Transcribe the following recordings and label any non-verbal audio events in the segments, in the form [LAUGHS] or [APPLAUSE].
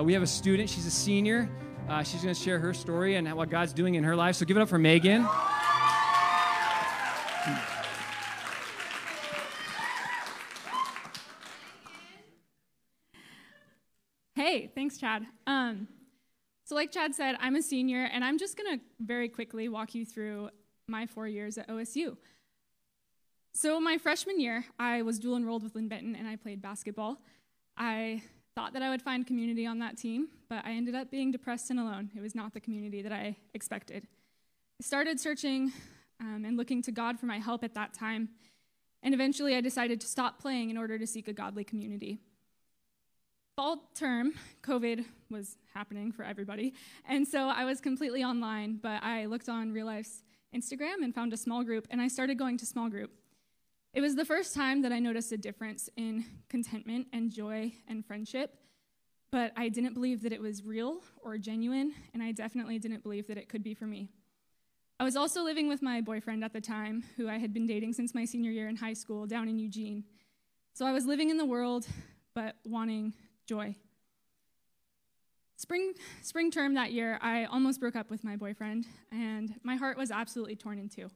Uh, we have a student, she's a senior. Uh, she's going to share her story and what God's doing in her life. So give it up for Megan. Hey, thanks, Chad. Um, so, like Chad said, I'm a senior, and I'm just going to very quickly walk you through my four years at OSU. So, my freshman year, I was dual enrolled with Linn Benton, and I played basketball. I thought that I would find community on that team, but I ended up being depressed and alone. It was not the community that I expected. I started searching um, and looking to God for my help at that time, and eventually I decided to stop playing in order to seek a godly community. Fall term, COVID was happening for everybody, and so I was completely online, but I looked on Real Life's Instagram and found a small group, and I started going to small group. It was the first time that I noticed a difference in contentment and joy and friendship, but I didn't believe that it was real or genuine, and I definitely didn't believe that it could be for me. I was also living with my boyfriend at the time, who I had been dating since my senior year in high school down in Eugene. So I was living in the world, but wanting joy. Spring, spring term that year, I almost broke up with my boyfriend, and my heart was absolutely torn in two.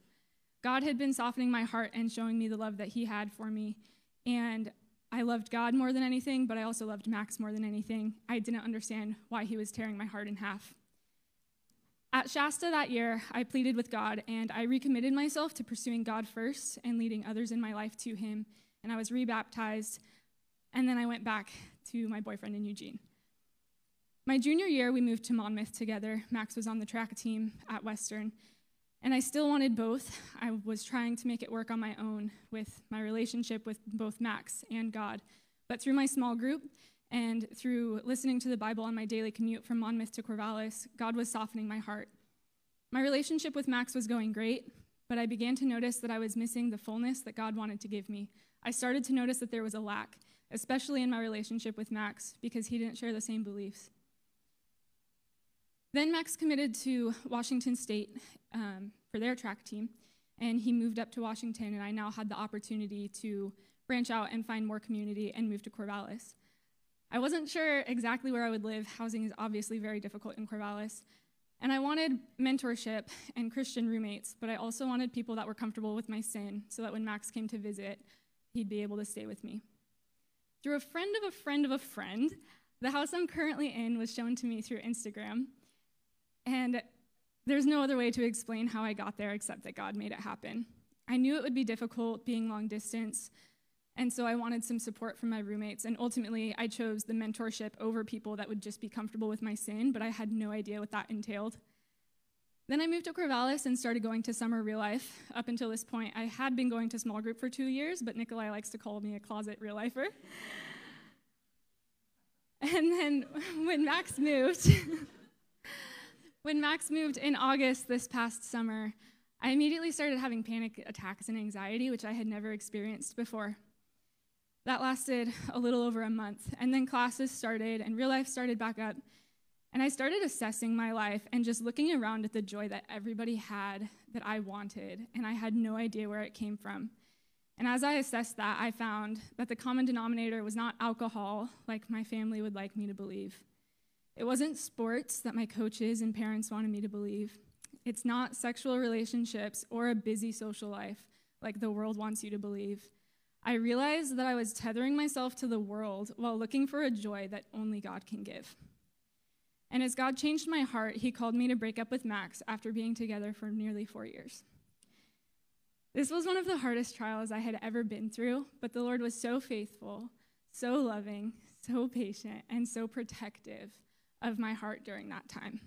God had been softening my heart and showing me the love that He had for me. And I loved God more than anything, but I also loved Max more than anything. I didn't understand why He was tearing my heart in half. At Shasta that year, I pleaded with God and I recommitted myself to pursuing God first and leading others in my life to Him. And I was rebaptized, and then I went back to my boyfriend in Eugene. My junior year, we moved to Monmouth together. Max was on the track team at Western, and I still wanted both. I was trying to make it work on my own with my relationship with both Max and God. But through my small group and through listening to the Bible on my daily commute from Monmouth to Corvallis, God was softening my heart. My relationship with Max was going great, but I began to notice that I was missing the fullness that God wanted to give me. I started to notice that there was a lack, especially in my relationship with Max, because he didn't share the same beliefs. Then Max committed to Washington State um, for their track team, and he moved up to Washington, and I now had the opportunity to branch out and find more community and move to Corvallis. I wasn't sure exactly where I would live. Housing is obviously very difficult in Corvallis. And I wanted mentorship and Christian roommates, but I also wanted people that were comfortable with my sin so that when Max came to visit, he'd be able to stay with me. Through a friend of a friend of a friend, the house I'm currently in was shown to me through Instagram. And there's no other way to explain how I got there except that God made it happen. I knew it would be difficult being long distance, and so I wanted some support from my roommates. And ultimately, I chose the mentorship over people that would just be comfortable with my sin, but I had no idea what that entailed. Then I moved to Corvallis and started going to summer real life. Up until this point, I had been going to small group for two years, but Nikolai likes to call me a closet real lifer. [LAUGHS] And then [LAUGHS] when Max moved, [LAUGHS] When Max moved in August this past summer, I immediately started having panic attacks and anxiety, which I had never experienced before. That lasted a little over a month, and then classes started and real life started back up. And I started assessing my life and just looking around at the joy that everybody had that I wanted, and I had no idea where it came from. And as I assessed that, I found that the common denominator was not alcohol, like my family would like me to believe. It wasn't sports that my coaches and parents wanted me to believe. It's not sexual relationships or a busy social life like the world wants you to believe. I realized that I was tethering myself to the world while looking for a joy that only God can give. And as God changed my heart, He called me to break up with Max after being together for nearly four years. This was one of the hardest trials I had ever been through, but the Lord was so faithful, so loving, so patient, and so protective of my heart during that time.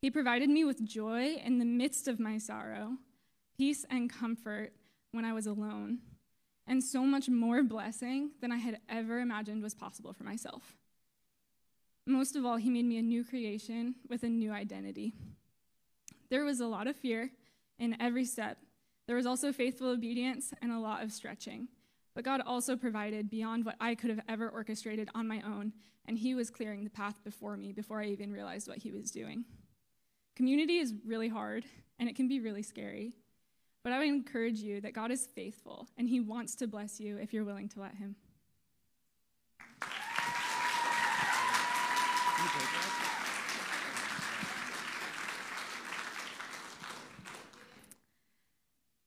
He provided me with joy in the midst of my sorrow, peace and comfort when I was alone, and so much more blessing than I had ever imagined was possible for myself. Most of all, he made me a new creation with a new identity. There was a lot of fear in every step. There was also faithful obedience and a lot of stretching. But God also provided beyond what I could have ever orchestrated on my own, and He was clearing the path before me before I even realized what He was doing. Community is really hard, and it can be really scary. But I would encourage you that God is faithful, and He wants to bless you if you're willing to let Him.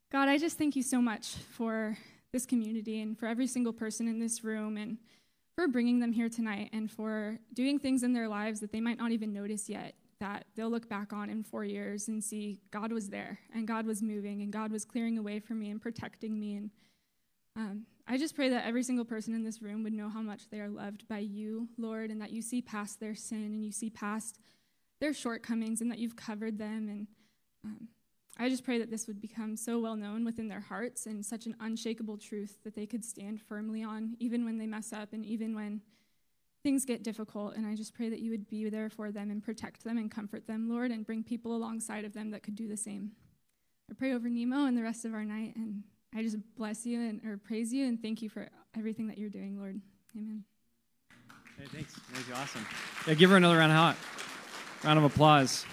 God, I just thank you so much for this community and for every single person in this room and for bringing them here tonight and for doing things in their lives that they might not even notice yet that they'll look back on in four years and see God was there and God was moving and God was clearing a way for me and protecting me. And um, I just pray that every single person in this room would know how much they are loved by you, Lord, and that you see past their sin and you see past their shortcomings and that you've covered them. And um, I just pray that this would become so well known within their hearts and such an unshakable truth that they could stand firmly on, even when they mess up and even when things get difficult. And I just pray that you would be there for them and protect them and comfort them, Lord, and bring people alongside of them that could do the same. I pray over Nemo and the rest of our night, and I just bless you and or praise you and thank you for everything that you're doing, Lord. Amen. Hey, thanks. Thank you. Awesome. Yeah, give her another round of, round of applause.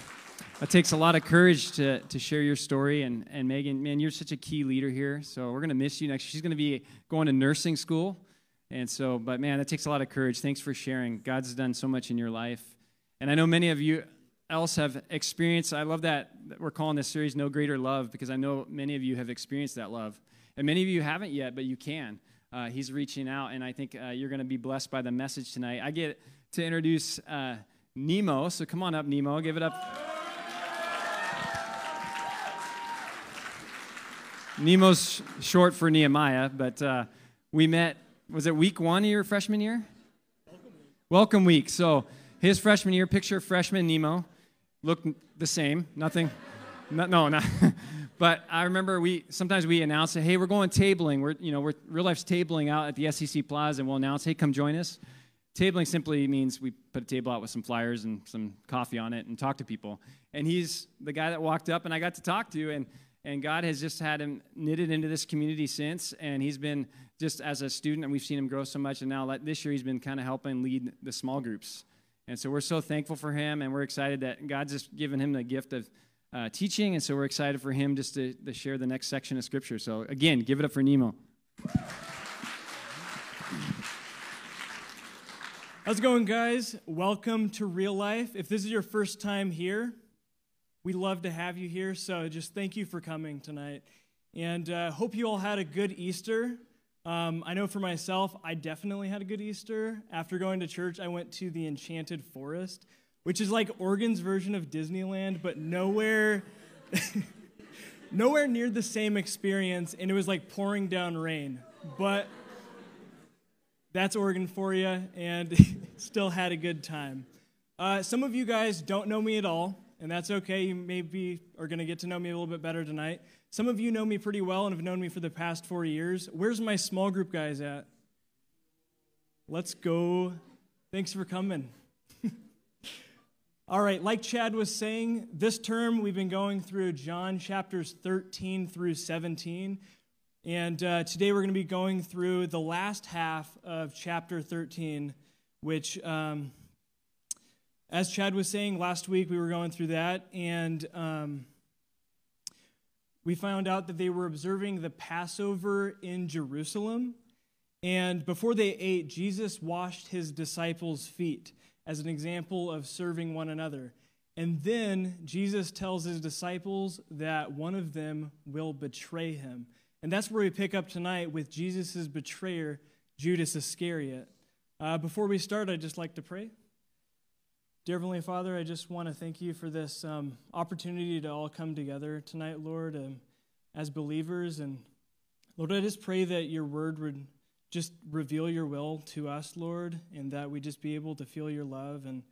It takes a lot of courage to, to share your story. And, and Megan, man, you're such a key leader here. So we're going to miss you next. She's going to be going to nursing school. And so, but man, that takes a lot of courage. Thanks for sharing. God's done so much in your life. And I know many of you else have experienced, I love that we're calling this series No Greater Love because I know many of you have experienced that love. And many of you haven't yet, but you can. Uh, he's reaching out, and I think uh, you're going to be blessed by the message tonight. I get to introduce uh, Nemo, so come on up, Nemo. Give it up. Nemo's short for Nehemiah, but uh, we met was it week one of your freshman year? Welcome week. Welcome week. So his freshman year, picture freshman Nemo, looked the same. Nothing. no, no, not. [LAUGHS] but I remember we sometimes we announce, hey, we're going tabling. We're you know we're real life's tabling out at the SEC Plaza, and we'll announce, hey, come join us. Tabling simply means we put a table out with some flyers and some coffee on it and talk to people. And he's the guy that walked up, and I got to talk to, and and God has just had him knitted into this community since, and he's been just as a student, and we've seen him grow so much. And now this year, he's been kind of helping lead the small groups. And so we're so thankful for him, and we're excited that God's just given him the gift of uh, teaching. And so we're excited for him just to, to share the next section of Scripture. So again, give it up for Nemo. How's it going, guys? Welcome to Real Life. If this is your first time here, we love to have you here. So just thank you for coming tonight. And uh, hope you all had a good Easter. Um, I know for myself, I definitely had a good Easter. After going to church, I went to the Enchanted Forest, which is like Oregon's version of Disneyland, but nowhere, [LAUGHS] nowhere near the same experience. And it was like pouring down rain. But that's Oregon for you, and [LAUGHS] still had a good time. Uh, some of you guys don't know me at all, and that's okay. You maybe are going to get to know me a little bit better tonight. Some of you know me pretty well and have known me for the past four years. Where's my small group guys at? Let's go. Thanks for coming. [LAUGHS] All right, like Chad was saying, this term we've been going through John chapters 13 through 17. And uh, today we're going to be going through the last half of chapter 13, which, um, as Chad was saying last week, we were going through that. And. Um, we found out that they were observing the Passover in Jerusalem. And before they ate, Jesus washed his disciples' feet as an example of serving one another. And then Jesus tells his disciples that one of them will betray him. And that's where we pick up tonight with Jesus' betrayer, Judas Iscariot. Uh, before we start, I'd just like to pray. Dear Heavenly Father, I just want to thank you for this um, opportunity to all come together tonight, Lord, um, as believers. And Lord, I just pray that your word would just reveal your will to us, Lord, and that we just be able to feel your love. And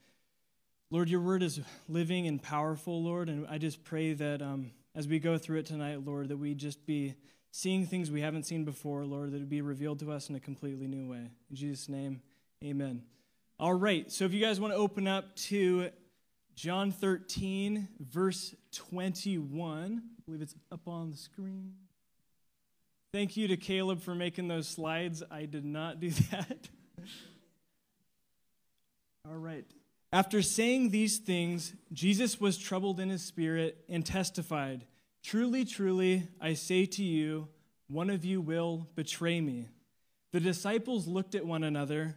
Lord, your word is living and powerful, Lord. And I just pray that um, as we go through it tonight, Lord, that we just be seeing things we haven't seen before, Lord, that it be revealed to us in a completely new way. In Jesus' name, amen. All right, so if you guys want to open up to John 13, verse 21, I believe it's up on the screen. Thank you to Caleb for making those slides. I did not do [LAUGHS] that. All right. After saying these things, Jesus was troubled in his spirit and testified, Truly, truly, I say to you, one of you will betray me. The disciples looked at one another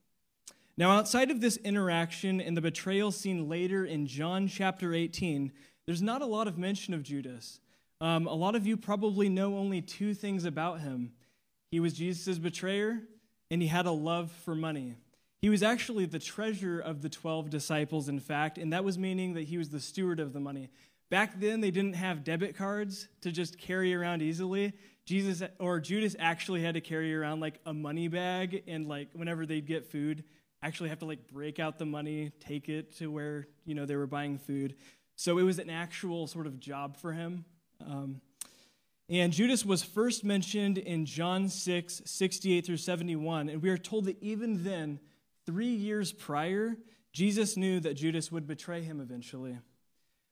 Now, outside of this interaction and the betrayal scene later in John chapter 18, there's not a lot of mention of Judas. Um, a lot of you probably know only two things about him he was Jesus' betrayer, and he had a love for money. He was actually the treasurer of the 12 disciples, in fact, and that was meaning that he was the steward of the money. Back then, they didn't have debit cards to just carry around easily. Jesus or Judas actually had to carry around like a money bag, and like whenever they'd get food, actually have to like break out the money, take it to where you know they were buying food. So it was an actual sort of job for him. Um, and Judas was first mentioned in John 6, 68 through 71. And we are told that even then, three years prior, Jesus knew that Judas would betray him eventually.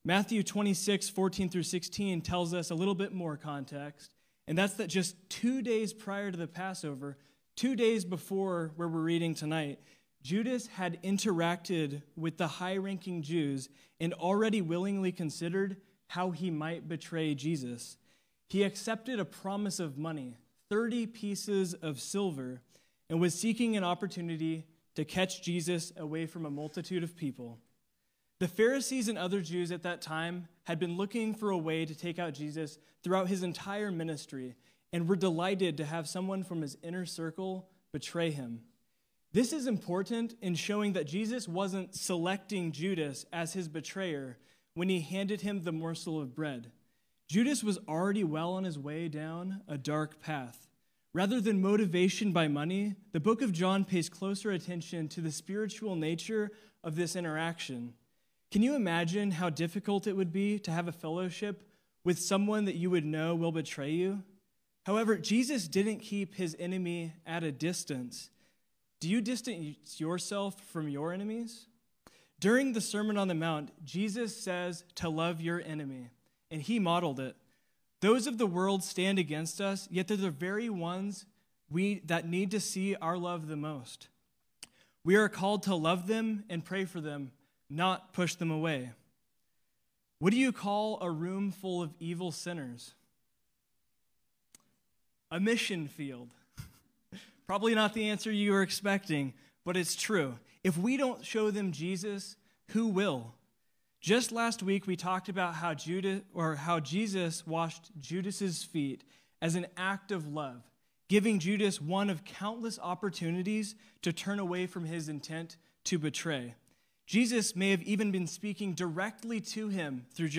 Matthew 26, 14 through 16 tells us a little bit more context, and that's that just two days prior to the Passover, two days before where we're reading tonight, Judas had interacted with the high ranking Jews and already willingly considered how he might betray Jesus. He accepted a promise of money, 30 pieces of silver, and was seeking an opportunity to catch Jesus away from a multitude of people. The Pharisees and other Jews at that time had been looking for a way to take out Jesus throughout his entire ministry and were delighted to have someone from his inner circle betray him. This is important in showing that Jesus wasn't selecting Judas as his betrayer when he handed him the morsel of bread. Judas was already well on his way down a dark path. Rather than motivation by money, the book of John pays closer attention to the spiritual nature of this interaction. Can you imagine how difficult it would be to have a fellowship with someone that you would know will betray you? However, Jesus didn't keep his enemy at a distance. Do you distance yourself from your enemies? During the Sermon on the Mount, Jesus says to love your enemy and he modeled it. Those of the world stand against us, yet they're the very ones we, that need to see our love the most. We are called to love them and pray for them, not push them away. What do you call a room full of evil sinners? A mission field. Probably not the answer you were expecting, but it's true. If we don't show them Jesus, who will? Just last week we talked about how Judas or how Jesus washed Judas's feet as an act of love, giving Judas one of countless opportunities to turn away from his intent to betray. Jesus may have even been speaking directly to him through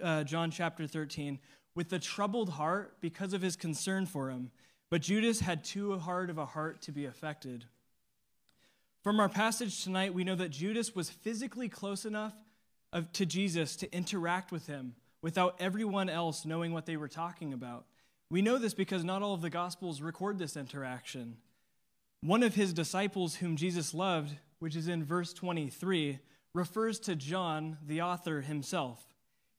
uh, John chapter 13 with a troubled heart because of his concern for him, but Judas had too hard of a heart to be affected. From our passage tonight, we know that Judas was physically close enough of, to Jesus to interact with him without everyone else knowing what they were talking about. We know this because not all of the Gospels record this interaction. One of his disciples, whom Jesus loved, which is in verse 23, refers to John, the author himself.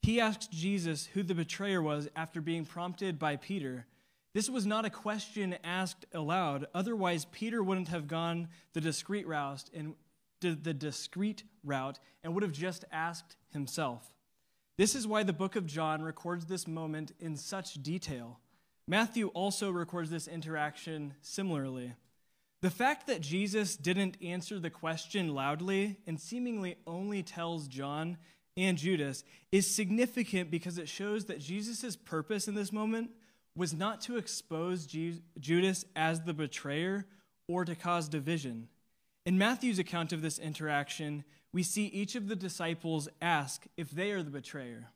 He asked Jesus who the betrayer was after being prompted by Peter. This was not a question asked aloud, otherwise, Peter wouldn't have gone the discreet route and the discreet route and would have just asked himself. This is why the book of John records this moment in such detail. Matthew also records this interaction similarly. The fact that Jesus didn't answer the question loudly and seemingly only tells John and Judas is significant because it shows that Jesus' purpose in this moment was not to expose Judas as the betrayer or to cause division. In Matthew's account of this interaction, we see each of the disciples ask if they are the betrayer.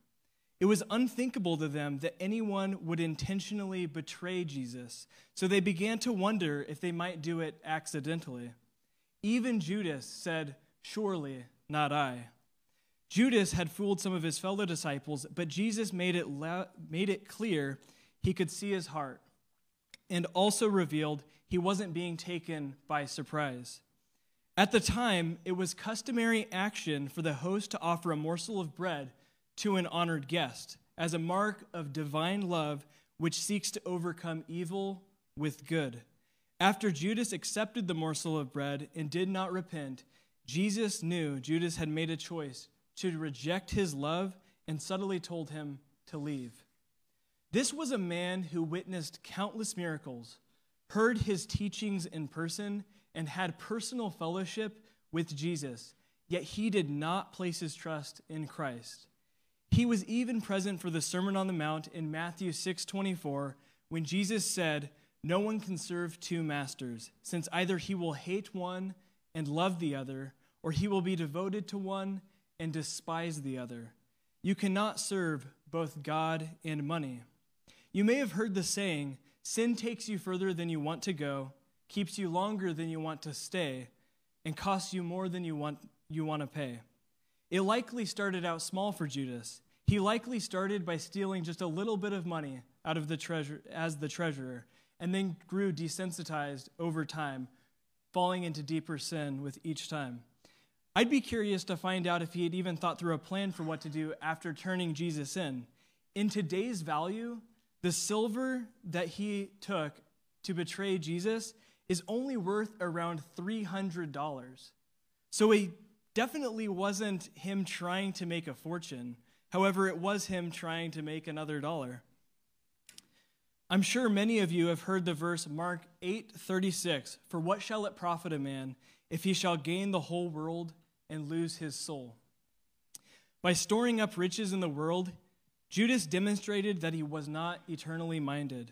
It was unthinkable to them that anyone would intentionally betray Jesus, so they began to wonder if they might do it accidentally. Even Judas said, Surely not I. Judas had fooled some of his fellow disciples, but Jesus made it, made it clear he could see his heart and also revealed he wasn't being taken by surprise. At the time, it was customary action for the host to offer a morsel of bread to an honored guest as a mark of divine love which seeks to overcome evil with good. After Judas accepted the morsel of bread and did not repent, Jesus knew Judas had made a choice to reject his love and subtly told him to leave. This was a man who witnessed countless miracles, heard his teachings in person, and had personal fellowship with Jesus, yet he did not place his trust in Christ. He was even present for the Sermon on the Mount in Matthew 6:24 when Jesus said, "No one can serve two masters, since either he will hate one and love the other, or he will be devoted to one and despise the other. You cannot serve both God and money." You may have heard the saying, sin takes you further than you want to go, keeps you longer than you want to stay, and costs you more than you want, you want to pay. It likely started out small for Judas. He likely started by stealing just a little bit of money out of the treasure as the treasurer, and then grew desensitized over time, falling into deeper sin with each time. I'd be curious to find out if he had even thought through a plan for what to do after turning Jesus in. In today's value, the silver that he took to betray Jesus is only worth around $300. So it definitely wasn't him trying to make a fortune. However, it was him trying to make another dollar. I'm sure many of you have heard the verse Mark 8:36, "For what shall it profit a man if he shall gain the whole world and lose his soul?" By storing up riches in the world, Judas demonstrated that he was not eternally minded.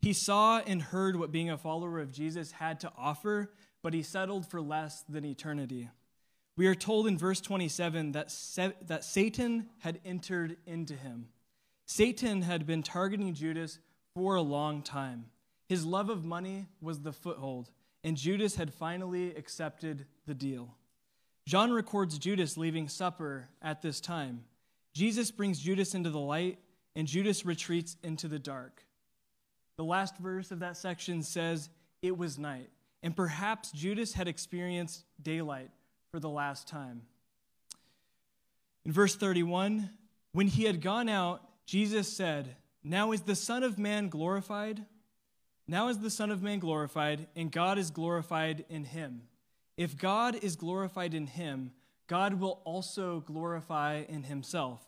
He saw and heard what being a follower of Jesus had to offer, but he settled for less than eternity. We are told in verse 27 that, that Satan had entered into him. Satan had been targeting Judas for a long time. His love of money was the foothold, and Judas had finally accepted the deal. John records Judas leaving supper at this time. Jesus brings Judas into the light, and Judas retreats into the dark. The last verse of that section says, It was night. And perhaps Judas had experienced daylight for the last time. In verse 31, when he had gone out, Jesus said, Now is the Son of Man glorified. Now is the Son of Man glorified, and God is glorified in him. If God is glorified in him, God will also glorify in himself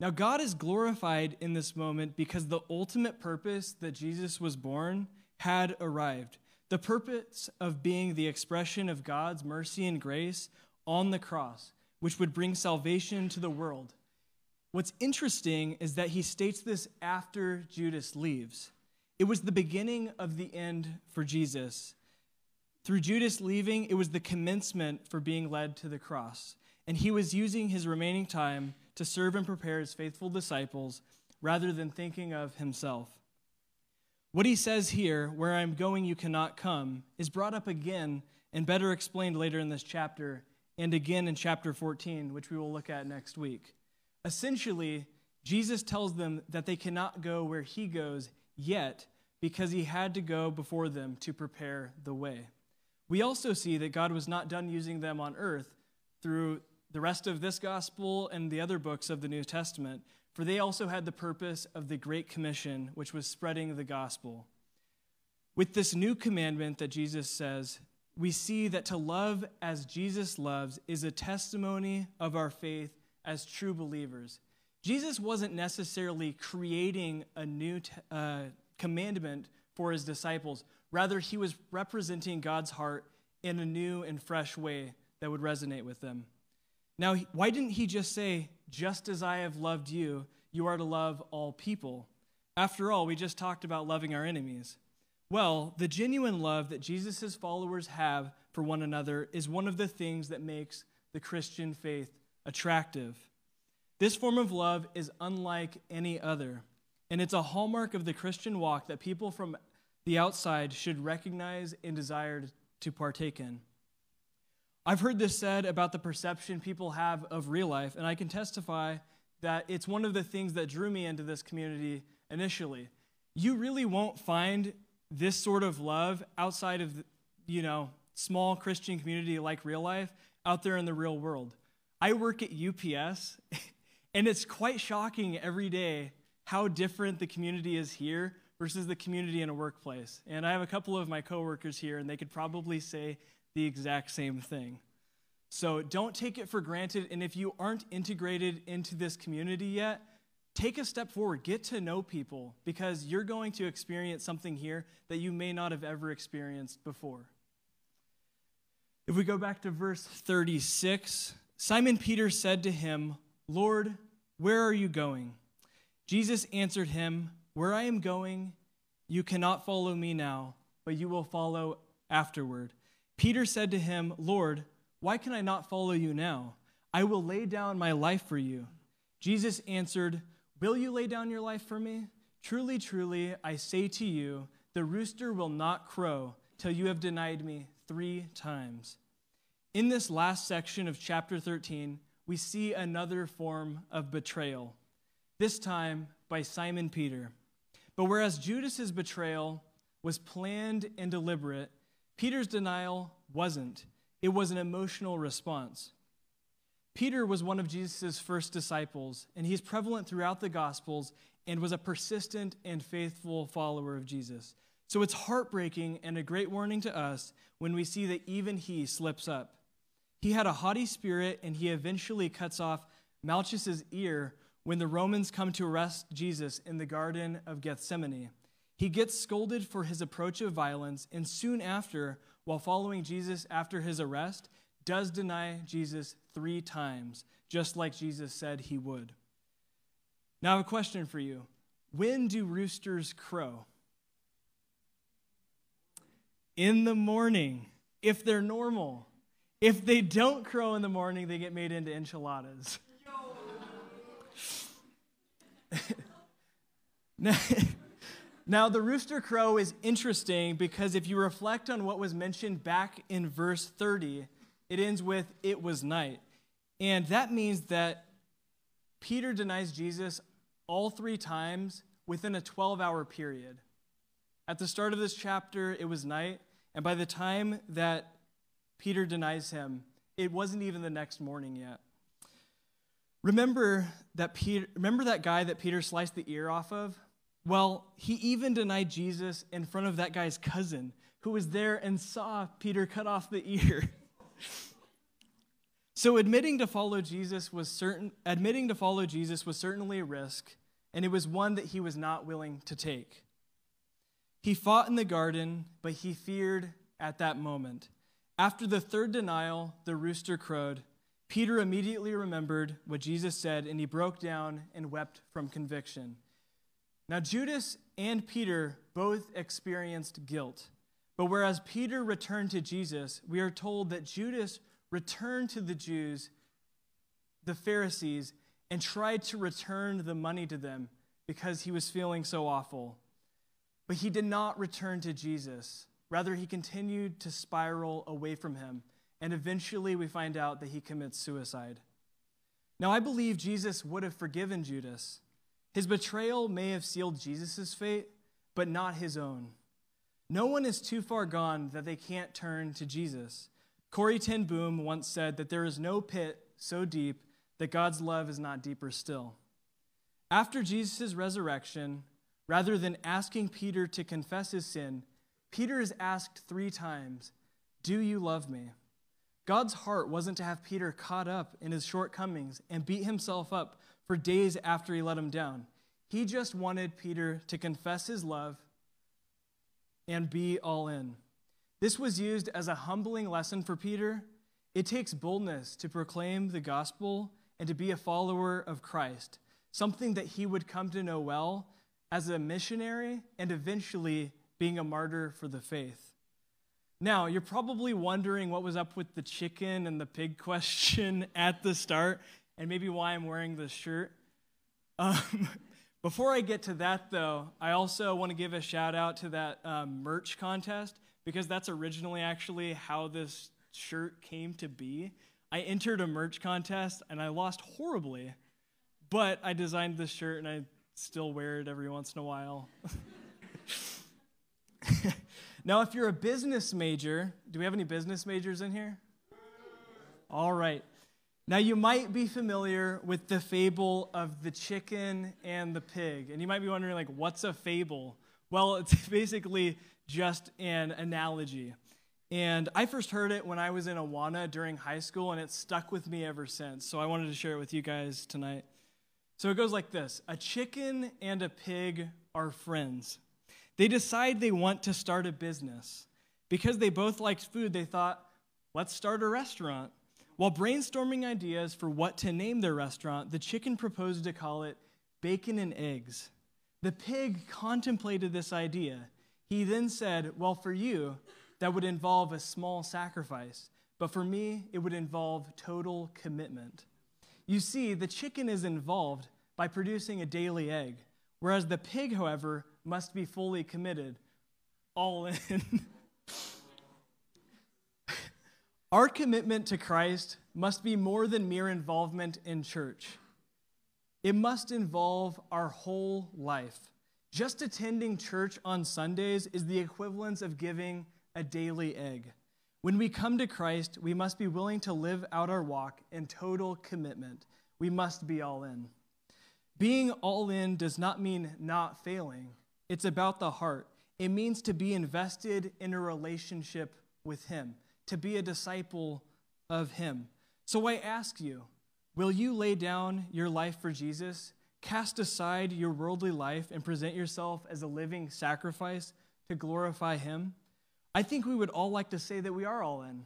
Now, God is glorified in this moment because the ultimate purpose that Jesus was born had arrived. The purpose of being the expression of God's mercy and grace on the cross, which would bring salvation to the world. What's interesting is that he states this after Judas leaves. It was the beginning of the end for Jesus. Through Judas leaving, it was the commencement for being led to the cross. And he was using his remaining time to serve and prepare his faithful disciples rather than thinking of himself. What he says here, where I'm going, you cannot come, is brought up again and better explained later in this chapter and again in chapter 14, which we will look at next week. Essentially, Jesus tells them that they cannot go where he goes yet because he had to go before them to prepare the way. We also see that God was not done using them on earth through the rest of this gospel and the other books of the New Testament, for they also had the purpose of the Great Commission, which was spreading the gospel. With this new commandment that Jesus says, we see that to love as Jesus loves is a testimony of our faith as true believers. Jesus wasn't necessarily creating a new t- uh, commandment for his disciples. Rather, he was representing God's heart in a new and fresh way that would resonate with them. Now, why didn't he just say, just as I have loved you, you are to love all people? After all, we just talked about loving our enemies. Well, the genuine love that Jesus' followers have for one another is one of the things that makes the Christian faith attractive. This form of love is unlike any other, and it's a hallmark of the Christian walk that people from the outside should recognize and desire to partake in. I've heard this said about the perception people have of real life, and I can testify that it's one of the things that drew me into this community initially. You really won't find this sort of love outside of, you know, small Christian community like real life out there in the real world. I work at UPS, [LAUGHS] and it's quite shocking every day how different the community is here versus the community in a workplace. And I have a couple of my coworkers here, and they could probably say the exact same thing. So don't take it for granted. And if you aren't integrated into this community yet, take a step forward. Get to know people because you're going to experience something here that you may not have ever experienced before. If we go back to verse 36, Simon Peter said to him, Lord, where are you going? Jesus answered him, Where I am going, you cannot follow me now, but you will follow afterward. Peter said to him, Lord, why can I not follow you now? I will lay down my life for you. Jesus answered, Will you lay down your life for me? Truly, truly, I say to you, the rooster will not crow till you have denied me three times. In this last section of chapter 13, we see another form of betrayal, this time by Simon Peter. But whereas Judas's betrayal was planned and deliberate, Peter's denial wasn't. It was an emotional response. Peter was one of Jesus' first disciples, and he's prevalent throughout the Gospels and was a persistent and faithful follower of Jesus. So it's heartbreaking and a great warning to us when we see that even he slips up. He had a haughty spirit, and he eventually cuts off Malchus's ear when the Romans come to arrest Jesus in the Garden of Gethsemane. He gets scolded for his approach of violence, and soon after, while following Jesus after his arrest, does deny Jesus three times, just like Jesus said he would. Now, I have a question for you. When do roosters crow? In the morning, if they're normal. If they don't crow in the morning, they get made into enchiladas. [LAUGHS] [LAUGHS] now, the rooster crow is interesting because if you reflect on what was mentioned back in verse 30, it ends with, It was night. And that means that Peter denies Jesus all three times within a 12 hour period. At the start of this chapter, it was night. And by the time that Peter denies him, it wasn't even the next morning yet. Remember that Peter remember that guy that Peter sliced the ear off of? Well, he even denied Jesus in front of that guy's cousin who was there and saw Peter cut off the ear. [LAUGHS] so admitting to follow Jesus was certain admitting to follow Jesus was certainly a risk, and it was one that he was not willing to take. He fought in the garden, but he feared at that moment. After the third denial, the rooster crowed. Peter immediately remembered what Jesus said, and he broke down and wept from conviction. Now, Judas and Peter both experienced guilt. But whereas Peter returned to Jesus, we are told that Judas returned to the Jews, the Pharisees, and tried to return the money to them because he was feeling so awful. But he did not return to Jesus. Rather, he continued to spiral away from him. And eventually, we find out that he commits suicide. Now, I believe Jesus would have forgiven Judas his betrayal may have sealed Jesus' fate, but not his own. No one is too far gone that they can't turn to Jesus. Corrie ten Boom once said that there is no pit so deep that God's love is not deeper still. After Jesus' resurrection, rather than asking Peter to confess his sin, Peter is asked three times, Do you love me? God's heart wasn't to have Peter caught up in his shortcomings and beat himself up for days after he let him down. He just wanted Peter to confess his love and be all in. This was used as a humbling lesson for Peter. It takes boldness to proclaim the gospel and to be a follower of Christ, something that he would come to know well as a missionary and eventually being a martyr for the faith. Now, you're probably wondering what was up with the chicken and the pig [LAUGHS] question at the start, and maybe why I'm wearing this shirt. Um, [LAUGHS] before I get to that, though, I also want to give a shout out to that um, merch contest because that's originally actually how this shirt came to be. I entered a merch contest and I lost horribly, but I designed this shirt and I still wear it every once in a while. [LAUGHS] now, if you're a business major, do we have any business majors in here? All right. Now, you might be familiar with the fable of the chicken and the pig. And you might be wondering, like, what's a fable? Well, it's [LAUGHS] basically just an analogy. And I first heard it when I was in Awana during high school, and it's stuck with me ever since. So I wanted to share it with you guys tonight. So it goes like this A chicken and a pig are friends. They decide they want to start a business. Because they both liked food, they thought, let's start a restaurant. While brainstorming ideas for what to name their restaurant, the chicken proposed to call it Bacon and Eggs. The pig contemplated this idea. He then said, Well, for you, that would involve a small sacrifice, but for me, it would involve total commitment. You see, the chicken is involved by producing a daily egg, whereas the pig, however, must be fully committed, all in. [LAUGHS] Our commitment to Christ must be more than mere involvement in church. It must involve our whole life. Just attending church on Sundays is the equivalence of giving a daily egg. When we come to Christ, we must be willing to live out our walk in total commitment. We must be all in. Being all in does not mean not failing, it's about the heart. It means to be invested in a relationship with Him to be a disciple of Him. So I ask you, will you lay down your life for Jesus, cast aside your worldly life, and present yourself as a living sacrifice to glorify Him? I think we would all like to say that we are all in.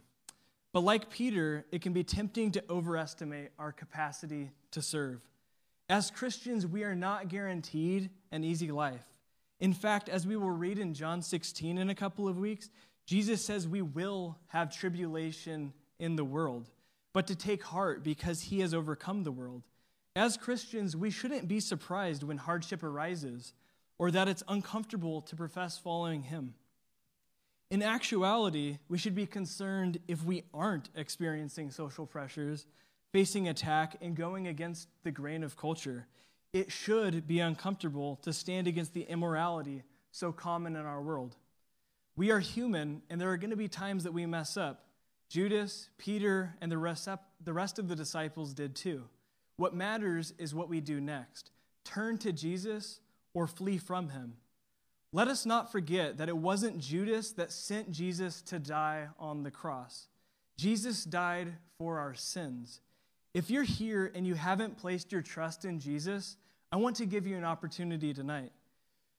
But like Peter, it can be tempting to overestimate our capacity to serve. As Christians, we are not guaranteed an easy life. In fact, as we will read in John 16 in a couple of weeks, Jesus says we will have tribulation in the world, but to take heart because he has overcome the world. As Christians, we shouldn't be surprised when hardship arises or that it's uncomfortable to profess following him. In actuality, we should be concerned if we aren't experiencing social pressures, facing attack, and going against the grain of culture. It should be uncomfortable to stand against the immorality so common in our world. We are human, and there are going to be times that we mess up. Judas, Peter, and the rest, of the disciples did too. What matters is what we do next turn to Jesus or flee from him. Let us not forget that it wasn't Judas that sent Jesus to die on the cross. Jesus died for our sins. If you're here and you haven't placed your trust in Jesus, I want to give you an opportunity tonight.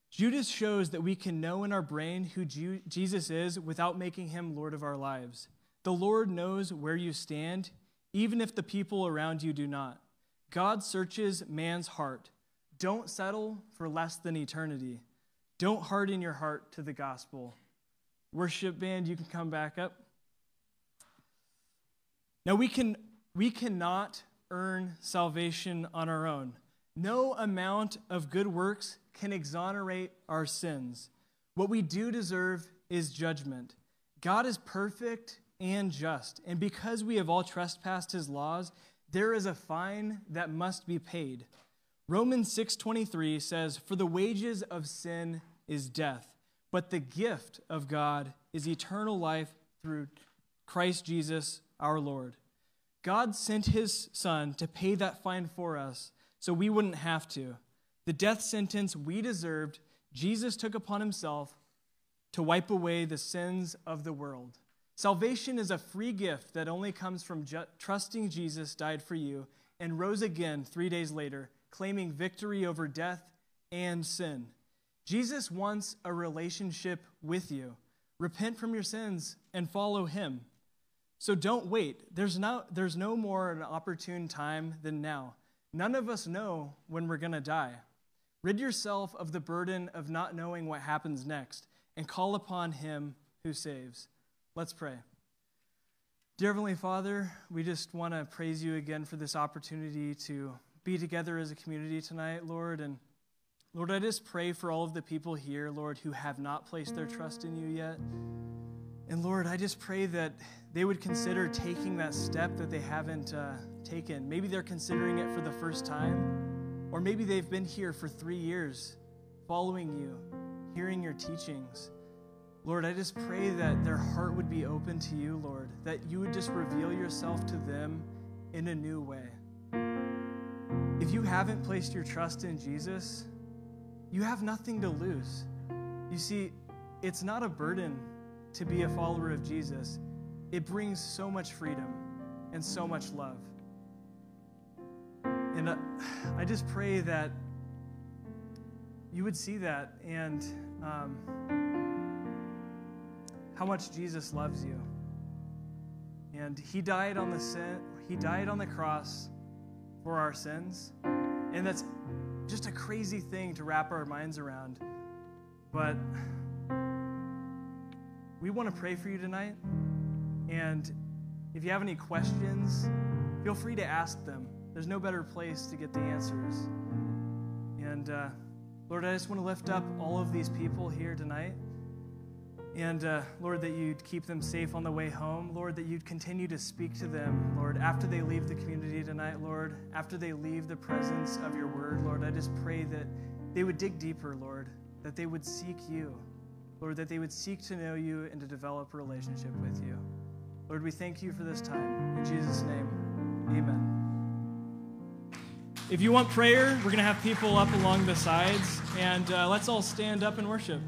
Judas shows that we can know in our brain who Jesus is without making him Lord of our lives. The Lord knows where you stand, even if the people around you do not. God searches man's heart. Don't settle for less than eternity. Don't harden your heart to the gospel. Worship band, you can come back up. Now we can we cannot earn salvation on our own. No amount of good works can exonerate our sins. What we do deserve is judgment. God is perfect and just, and because we have all trespassed his laws, there is a fine that must be paid. Romans 6:23 says, "For the wages of sin is death, but the gift of God is eternal life through Christ Jesus our Lord." God sent his son to pay that fine for us so we wouldn't have to. The death sentence we deserved, Jesus took upon himself to wipe away the sins of the world. Salvation is a free gift that only comes from ju- trusting Jesus died for you and rose again three days later, claiming victory over death and sin. Jesus wants a relationship with you. Repent from your sins and follow him. So don't wait. There's no, there's no more an opportune time than now. None of us know when we're going to die. Rid yourself of the burden of not knowing what happens next and call upon him who saves. Let's pray. Dear Heavenly Father, we just want to praise you again for this opportunity to be together as a community tonight, Lord. And Lord, I just pray for all of the people here, Lord, who have not placed their trust in you yet. And Lord, I just pray that they would consider taking that step that they haven't uh, taken. Maybe they're considering it for the first time, or maybe they've been here for three years following you, hearing your teachings. Lord, I just pray that their heart would be open to you, Lord, that you would just reveal yourself to them in a new way. If you haven't placed your trust in Jesus, you have nothing to lose. You see, it's not a burden to be a follower of Jesus, it brings so much freedom and so much love. And uh, I just pray that you would see that and um, how much Jesus loves you. And he died on the sin, he died on the cross for our sins. And that's just a crazy thing to wrap our minds around. But we want to pray for you tonight. And if you have any questions, feel free to ask them. There's no better place to get the answers. And uh, Lord, I just want to lift up all of these people here tonight. And uh, Lord, that you'd keep them safe on the way home. Lord, that you'd continue to speak to them, Lord, after they leave the community tonight, Lord, after they leave the presence of your word, Lord. I just pray that they would dig deeper, Lord, that they would seek you, Lord, that they would seek to know you and to develop a relationship with you. Lord, we thank you for this time. In Jesus' name, amen. If you want prayer, we're going to have people up along the sides, and uh, let's all stand up and worship.